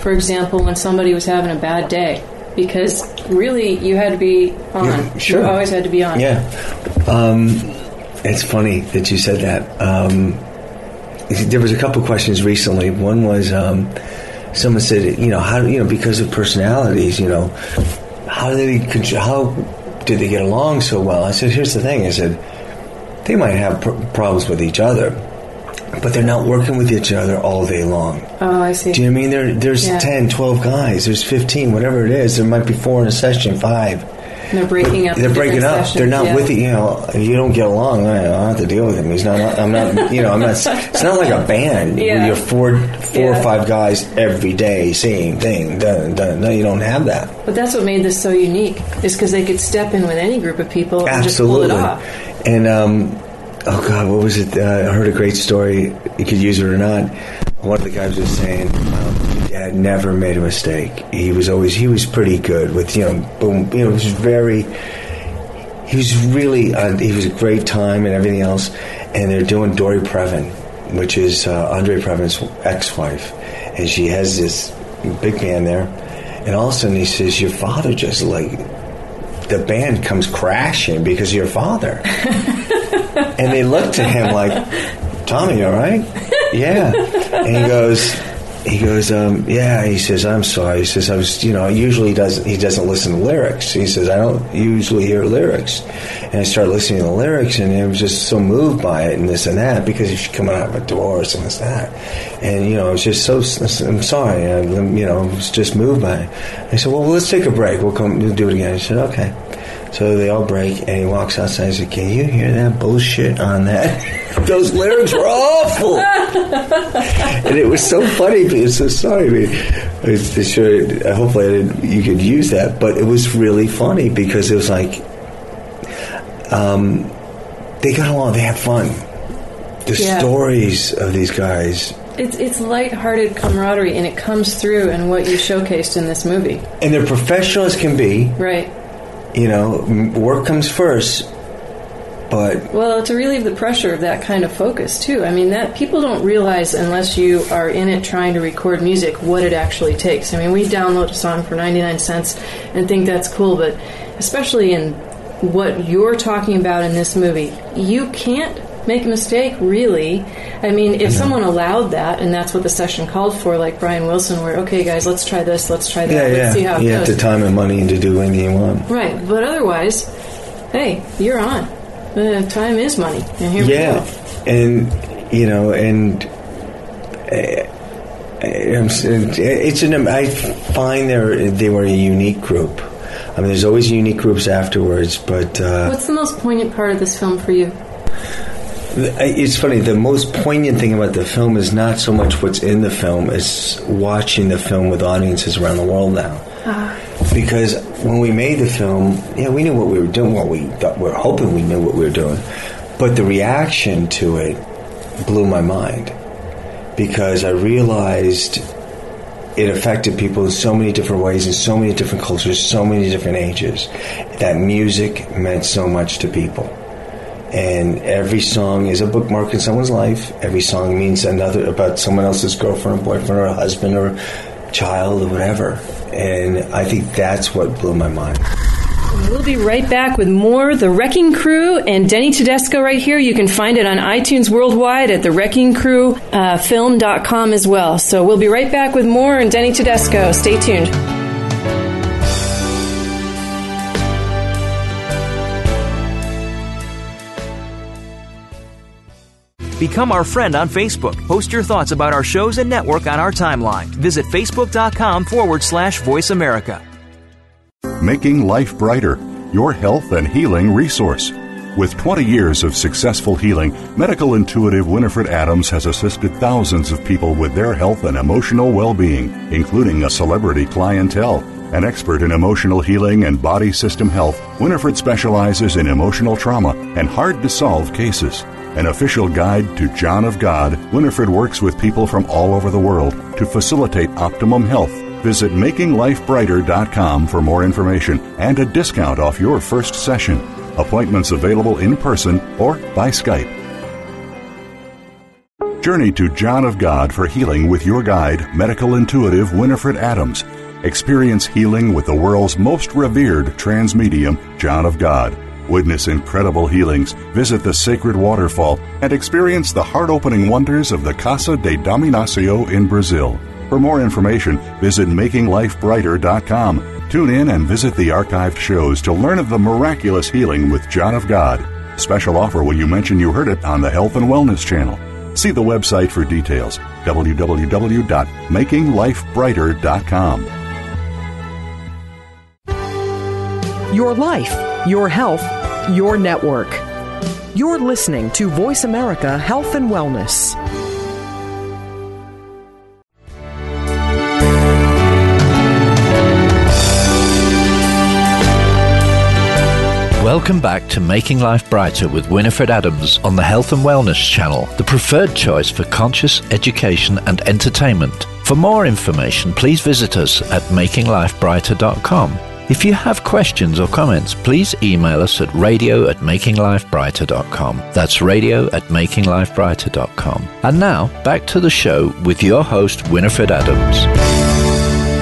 for example, when somebody was having a bad day. Because really, you had to be on. Yeah, sure. You always had to be on. Yeah. Um, it's funny that you said that. Um, there was a couple questions recently. One was um, someone said, you know, how you know because of personalities, you know, how did they how did they get along so well? I said, here's the thing. I said they might have pr- problems with each other, but they're not working with each other all day long. Oh, I see. Do you know what I mean? There, there's Yeah. 10, 12 guys. There's 15, whatever it is. There might be four in a session, five. And they're breaking up. They're the breaking up. sessions, They're not yeah. with you. You know, if you don't get along. I don't have to deal with him. He's not. I'm not. You know, I'm not. It's not like a band Yeah. where you're four, four Yeah. or five guys every day, same thing. Done, done. No, you don't have that. But that's what made this so unique, is because they could step in with any group of people and just pull it Absolutely. off. And um, oh god, what was it? Uh, I heard a great story. You could use it or not. One of the guys was saying, um, "Dad never made a mistake. He was always he was pretty good with you know, boom. You know, he was very. He was really uh, he was a great time and everything else. And they're doing Dory Previn, which is uh, Andre Previn's ex-wife, and she has this big band there. And all of a sudden, he says, "Your father just like the band comes crashing because of your father. and they looked at him like, Tommy, all right? Yeah. And he goes, he goes, um, yeah. He says, I'm sorry. He says, I was, you know, usually he doesn't, he doesn't listen to lyrics. He says, I don't usually hear lyrics. And I started listening to the lyrics, and I was just so moved by it and this and that because he's coming out of a divorce and this and that. And you know, I was just so. I'm sorry. I, you know, I was just moved by it. I said, well, let's take a break. We'll come. We'll do it again. He said, okay. So they all break, and he walks outside and says, Can you hear that bullshit on that? Those lyrics were awful. and it was so funny. Because so sorry. I mean, sure, hopefully I didn't, you could use that, but it was really funny because it was like, um, they got along, they had fun. The Yeah. stories of these guys, It's it's lighthearted camaraderie, and it comes through in what you showcased in this movie. and they're professional as can be. Right. You know, work comes first, but Well, to relieve the pressure of that kind of focus too. I mean, that people don't realize unless you are in it trying to record music what it actually takes. I mean, we download a song for 99 cents and think that's cool, but especially in what you're talking about in this movie, you can't make a mistake really. I mean, if someone allowed that and that's what the session called for like Brian Wilson where okay guys, let's try this, let's try that, yeah, let's yeah, see how it you goes. have the time and money to do anything you want. Right, but otherwise, hey, you're on. Uh, time is money, and here yeah, we go. and you know, and uh, it's an. I find they they were a unique group. I mean, there's always unique groups afterwards, but uh, What's the most poignant part of this film for you? It's funny. The most poignant thing about the film is not so much what's in the film; it's watching the film with audiences around the world now. Ah. Because when we made the film, yeah, we knew what we were doing. Well, we thought, we were hoping we knew what we were doing, but the reaction to it blew my mind because I realized it affected people in so many different ways, in so many different cultures, so many different ages. That music meant so much to people. And every song is a bookmark in someone's life. Every song means another about someone else's girlfriend or boyfriend or husband or child or whatever. And I think that's what blew my mind. We'll be right back with more The Wrecking Crew and Denny Tedesco right here. You can find it on iTunes worldwide at thewreckingcrewfilm.com as well. So we'll be right back with more and Denny Tedesco. Stay tuned. Become our friend on Facebook. Post your thoughts about our shows and network on our timeline. Visit facebook.com forward slash voice America. Making Life Brighter, your health and healing resource. With 20 years of successful healing, medical intuitive Winifred Adams has assisted thousands of people with their health and emotional well being, including a celebrity clientele. An expert in emotional healing and body system health, Winifred specializes in emotional trauma and hard to solve cases. An official guide to John of God, Winifred works with people from all over the world to facilitate optimum health. Visit makinglifebrighter.com for more information and a discount off your first session. Appointments available in person or by Skype. Journey to John of God for healing with your guide, medical intuitive Winifred Adams. Experience healing with the world's most revered trance medium, John of God. Witness incredible healings, visit the sacred waterfall, and experience the heart opening wonders of the Casa de Dom Inácio in Brazil. For more information, visit makinglifebrighter.com. Tune in and visit the archived shows to learn of the miraculous healing with John of God. Special offer when you mention you heard it on the Health and Wellness channel. See the website for details www.makinglifebrighter.com. Your life, your health, your network. You're listening to Voice America Health and Wellness. Welcome back to Making Life Brighter with Winifred Adams on the Health and Wellness channel, the preferred choice for conscious education and entertainment. For more information, please visit us at makinglifebrighter.com. If you have questions or comments, please email us at radio at makinglifebrighter.com. That's radio at makinglifebrighter.com. And now, back to the show with your host, Winifred Adams.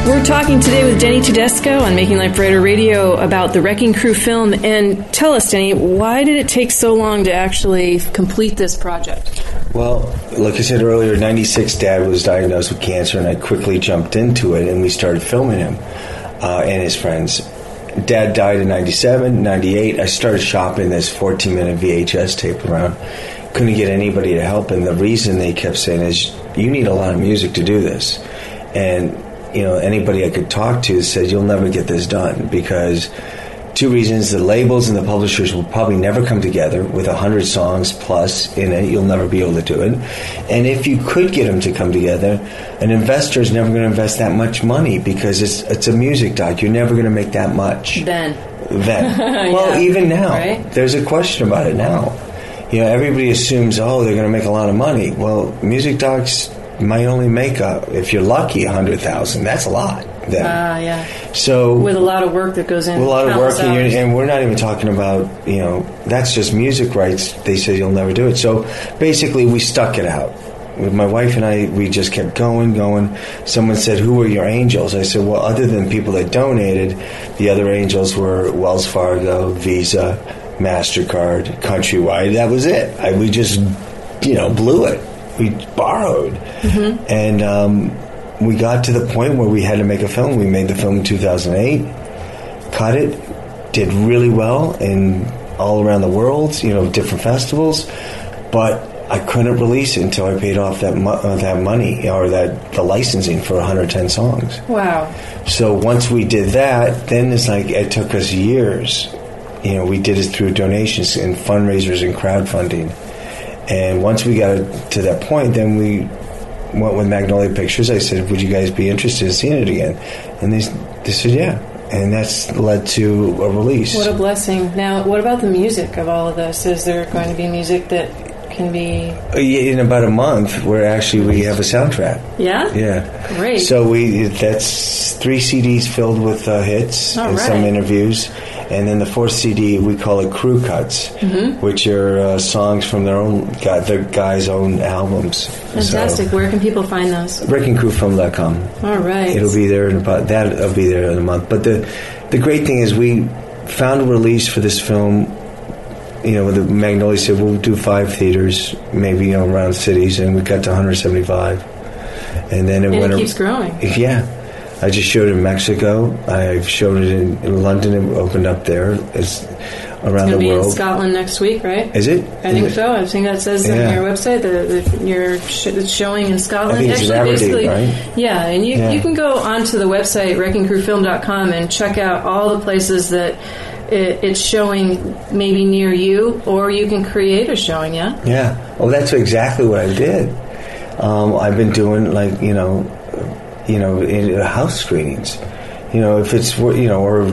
We're talking today with Denny Tedesco on Making Life Brighter Radio about the Wrecking Crew film. And tell us, Denny, why did it take so long to actually complete this project? Well, like I said earlier, '96, Dad was diagnosed with cancer, and I quickly jumped into it, and we started filming him uh, and his friends. Dad died in '97, '98. I started shopping this 14-minute VHS tape around. Couldn't get anybody to help, and the reason they kept saying is, "You need a lot of music to do this," and you know anybody I could talk to said, "You'll never get this done because." Two reasons: the labels and the publishers will probably never come together with a hundred songs plus in it. You'll never be able to do it. And if you could get them to come together, an investor is never going to invest that much money because it's it's a music doc. You're never going to make that much. Then. Then, well, Yeah. even now, Right. there's a question about it now. You know, everybody assumes, oh, they're going to make a lot of money. Well, music docs might only make a, if you're lucky, a hundred thousand. That's a lot. Then. Ah, yeah. so With a lot of work that goes in. a lot of work, and, and we're not even talking about you know that's just music rights. They said you'll never do it. So basically, we stuck it out. With my wife and I, we just kept going, going. Someone said, "Who are your angels?" I said, "Well, other than people that donated, the other angels were Wells Fargo, Visa, Mastercard, Countrywide. That was it. I, we just, you know, blew it. We borrowed, and um, we got to the point where we had to make a film. We made the film in 2008 cut it, did really well in all around the world, you know, different festivals, but I couldn't release it until I paid off that mo- uh, that money or that the licensing for 110 songs. Wow. So once we did that, then it's like it took us years. You know, we did it through donations and fundraisers and crowdfunding. And once we got to that point, then we went with Magnolia Pictures. I said, "Would you guys be interested in seeing it again?" And they they said, "Yeah." And that's led to a release. What a blessing. Now, what about the music of all of this? Is there going to be music that can be. In about a month, we're actually we have a soundtrack. Yeah? Yeah. Great. So we that's three CDs filled with uh, hits All and some interviews, and then the fourth CD we call it Crew Cuts, Mm-hmm. which are uh, songs from their own guy, the guys' own albums. Fantastic. So, Where can people find those? WreckingCrewFilm.com. All right. It'll be there in about that'll be there in a month. But the the great thing is we found a release for this film. You know, the Magnolia said we'll do five theaters, maybe you know around cities, and we got to 175, and then it And went. it a- keeps growing. Yeah, I just showed it in Mexico. I've showed it in, in London. It opened up there. It's around It's going to the be in. Scotland next week, right? Is it? I think it? so. I think that says Yeah. on your website that you're sh- it's showing in Scotland. I think it's Aberdeen, basically, right? yeah. And you, Yeah. you can go onto the website wreckingcrewfilm.com and check out all the places that it, it's showing maybe near you, or you can create a showing. Yeah. Yeah. Well, that's exactly what I did. Um, I've been doing like you know, you know, in, uh, house screenings. You know, if it's you know, or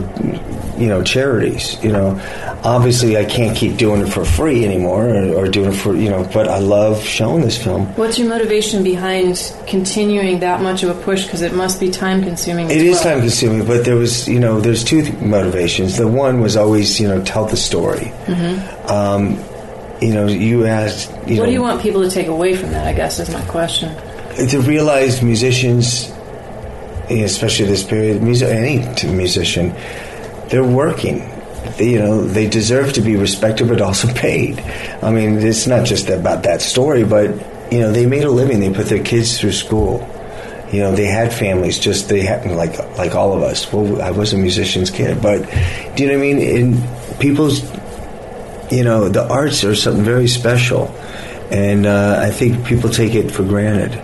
you know, charities. You know, obviously I can't keep doing it for free anymore, or, or doing it for you know. But I love showing this film. What's your motivation behind continuing that much of a push? Because it must be time consuming. It is time consuming, but there was, you know, there's two th- motivations. The one was always, you know, tell the story. Um, you know, you asked, you know, What do you want people to take away from that? I guess is my question. to realize musicians, especially this period, music, any musician, they're working. They, you know, they deserve to be respected, but also paid. I mean, it's not just about that story, but you know, they made a living. They put their kids through school. You know, they had families. Just they had like like all of us. Well, I was a musician's kid, but do you know what I mean? In people's you know, the arts are something very special, and uh, I think people take it for granted.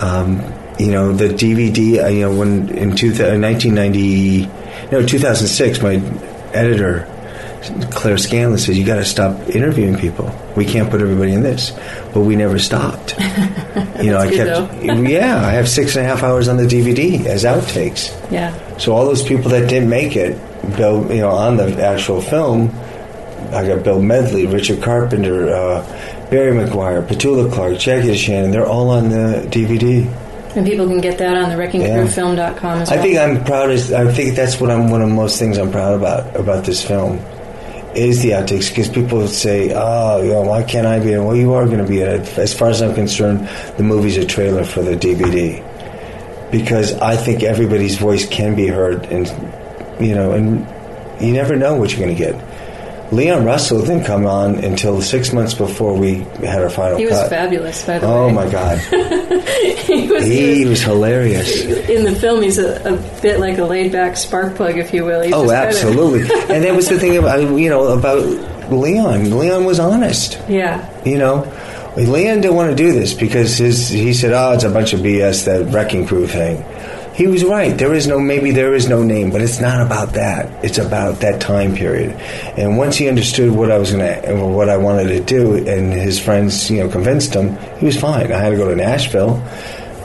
Um, you know, the DVD. uh, You know, when in two, 1990, no, 2006, my editor Claire Scanlon said, "You got to stop interviewing people. We can't put everybody in this." But we never stopped. you know, I kept. Yeah, I have six and a half hours on the DVD as outtakes. Yeah. So all those people that didn't make it, Bill, you know, on the actual film, I got Bill Medley, Richard Carpenter, uh, Barry McGuire, Petula Clark, Jackie Shannon. They're all on the DVD. And people can get that on the wreckingcrewfilm.com as well. I think I'm proud. Of, I think that's what I'm. One of the most things I'm proud about about this film is the outtakes because people say, "Oh, you know, why can't I be in?" it?" Well, you are going to be in it. As far as I'm concerned, the movie's a trailer for the DVD because I think everybody's voice can be heard, and you know, and you never know what you're going to get. Leon Russell didn't come on until six months before we had our final he was cut. fabulous, by the oh, way. Oh my God, he was, he was hilarious. in the film. He's a, a bit like a laid-back spark plug, if you will. He's Oh, absolutely. and that was the thing about you know about Leon. Leon was honest. yeah. You know, Leon didn't want to do this because his he said, "Oh, it's a bunch of BS that wrecking crew thing." He was right. There is no, maybe there is no name, but it's not about that. It's about that time period. And once he understood what I was going to, what I wanted to do, and his friends, you know, convinced him, he was fine. I had to go to Nashville,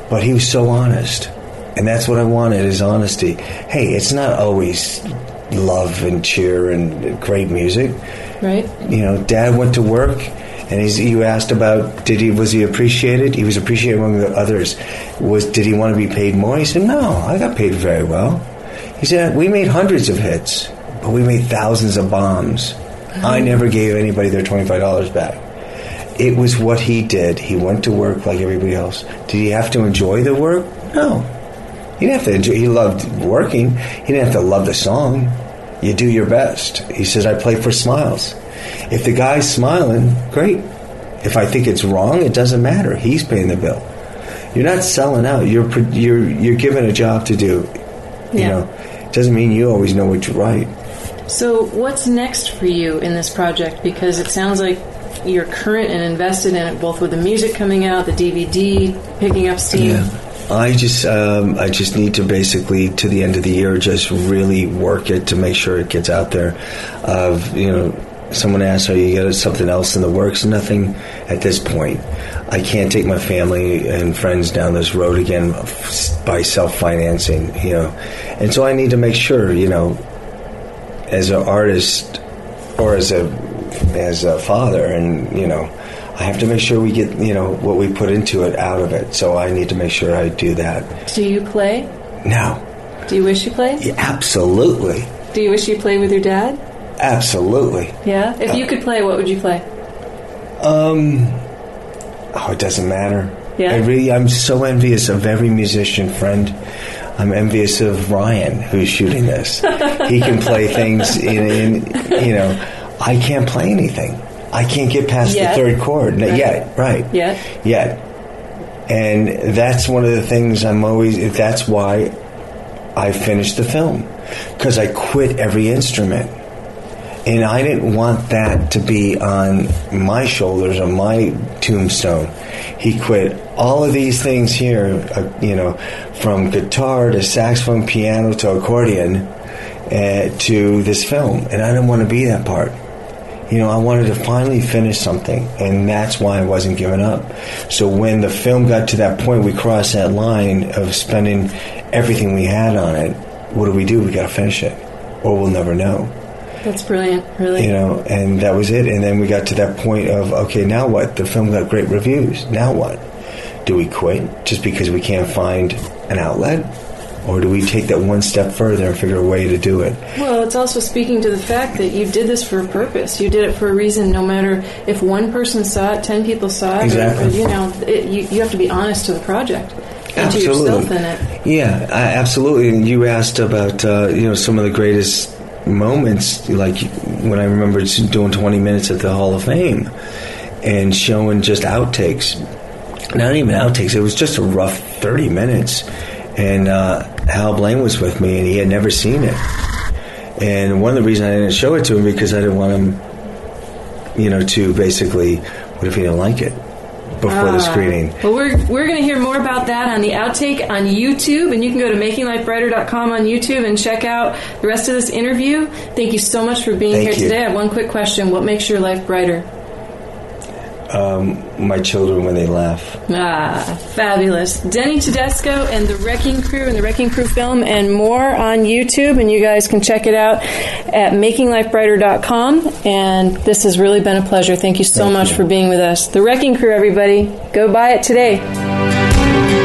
but he was so honest. And that's what I wanted is honesty. Hey, it's not always love and cheer and great music. Right. You know, dad went to work and he's, you asked about did he was he appreciated? He was appreciated among the others. Was did he want to be paid more? He said, No, I got paid very well. He said, We made hundreds of hits, but we made thousands of bombs. I mm-hmm. never gave anybody their twenty five dollars back. It was what he did. He went to work like everybody else. Did he have to enjoy the work? No. He didn't have to enjoy he loved working. He didn't have to love the song. You do your best. He says, I play for smiles. If the guy's smiling, great. If I think it's wrong, it doesn't matter. He's paying the bill. You're not selling out. You're you're you're given a job to do. You Yeah. know, it doesn't mean you always know what you write. So, what's next for you in this project? Because it sounds like you're current and invested in it, both with the music coming out, the DVD picking up steam. I just um, I just need to basically to the end of the year just really work it to make sure it gets out there. Of you know, someone asked, "Are you got something else in the works?" Nothing at this point. I can't take my family and friends down this road again by self financing. You know, and so I need to make sure you know, as an artist or as a as a father, and you know. I have to make sure we get, you know, what we put into it out of it. So I need to make sure I do that. Do you play? No. Do you wish you played? yeah, absolutely, Do you wish you played with your dad? Absolutely. Yeah. If you could play, what would you play? Um, oh, it doesn't matter. Yeah? I really, I'm so envious of every musician friend. I'm envious of Ryan, who's shooting this. he can play things in, in, you know, I can't play anything. I can't get past Yet. the third chord. Right. Yet, right. Yet. Yet. And that's one of the things I'm always, that's why I finished the film. Because I quit every instrument. And I didn't want that to be on my shoulders, on my tombstone. He quit all of these things here, uh, you know, from guitar to saxophone, piano to accordion, uh, to this film. And I didn't want to be that part. You know, I wanted to finally finish something, and that's why I wasn't giving up. So when the film got to that point, we crossed that line of spending everything we had on it. What do we do? We got to finish it, or we'll never know That's brilliant. Really. you know, and that was it. And then we got to that point of, okay, now what? The film got great reviews. Now what? Do we quit just because we can't find an outlet? Or do we take that one step further and figure a way to do it? Well, it's also speaking to the fact that you did this for a purpose. You did it for a reason, no matter if one person saw it, ten people saw it, Exactly. or, you know, it, you, you have to be honest to the project and to yourself in it. Yeah, I, absolutely. And you asked about uh, you know some of the greatest moments, like when I remember doing 20 minutes at the Hall of Fame and showing just outtakes. Not even outtakes. It was just a rough 30 minutes, and uh, Hal Blaine was with me, and he had never seen it. And one of the reasons I didn't show it to him because I didn't want him, you know, to basically, what if he didn't like it before the Ah. screening? Well, we're, we're going to hear more about that on the outtake on YouTube, and you can go to makinglifebrighter.com on YouTube and check out the rest of this interview. Thank you so much for being Thank here you. today. I have one quick question. What makes your life brighter? Um, my children when they laugh. Ah, fabulous. Denny Tedesco and the Wrecking Crew and the Wrecking Crew film and more on YouTube. And you guys can check it out at makinglifebrighter.com. And this has really been a pleasure. Thank you so Thank much you. for being with us. The Wrecking Crew, everybody. Go buy it today.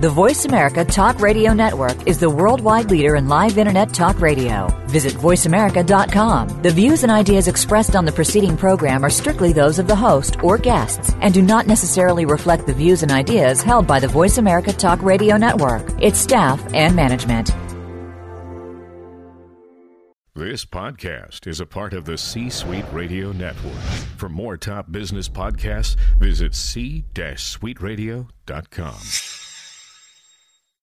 The Voice America Talk Radio Network is the worldwide leader in live Internet talk radio. Visit voiceamerica.com. The views and ideas expressed on the preceding program are strictly those of the host or guests and do not necessarily reflect the views and ideas held by the Voice America Talk Radio Network, its staff, and management. This podcast is a part of the C Suite Radio Network. For more top business podcasts, visit c-suiteradio.com.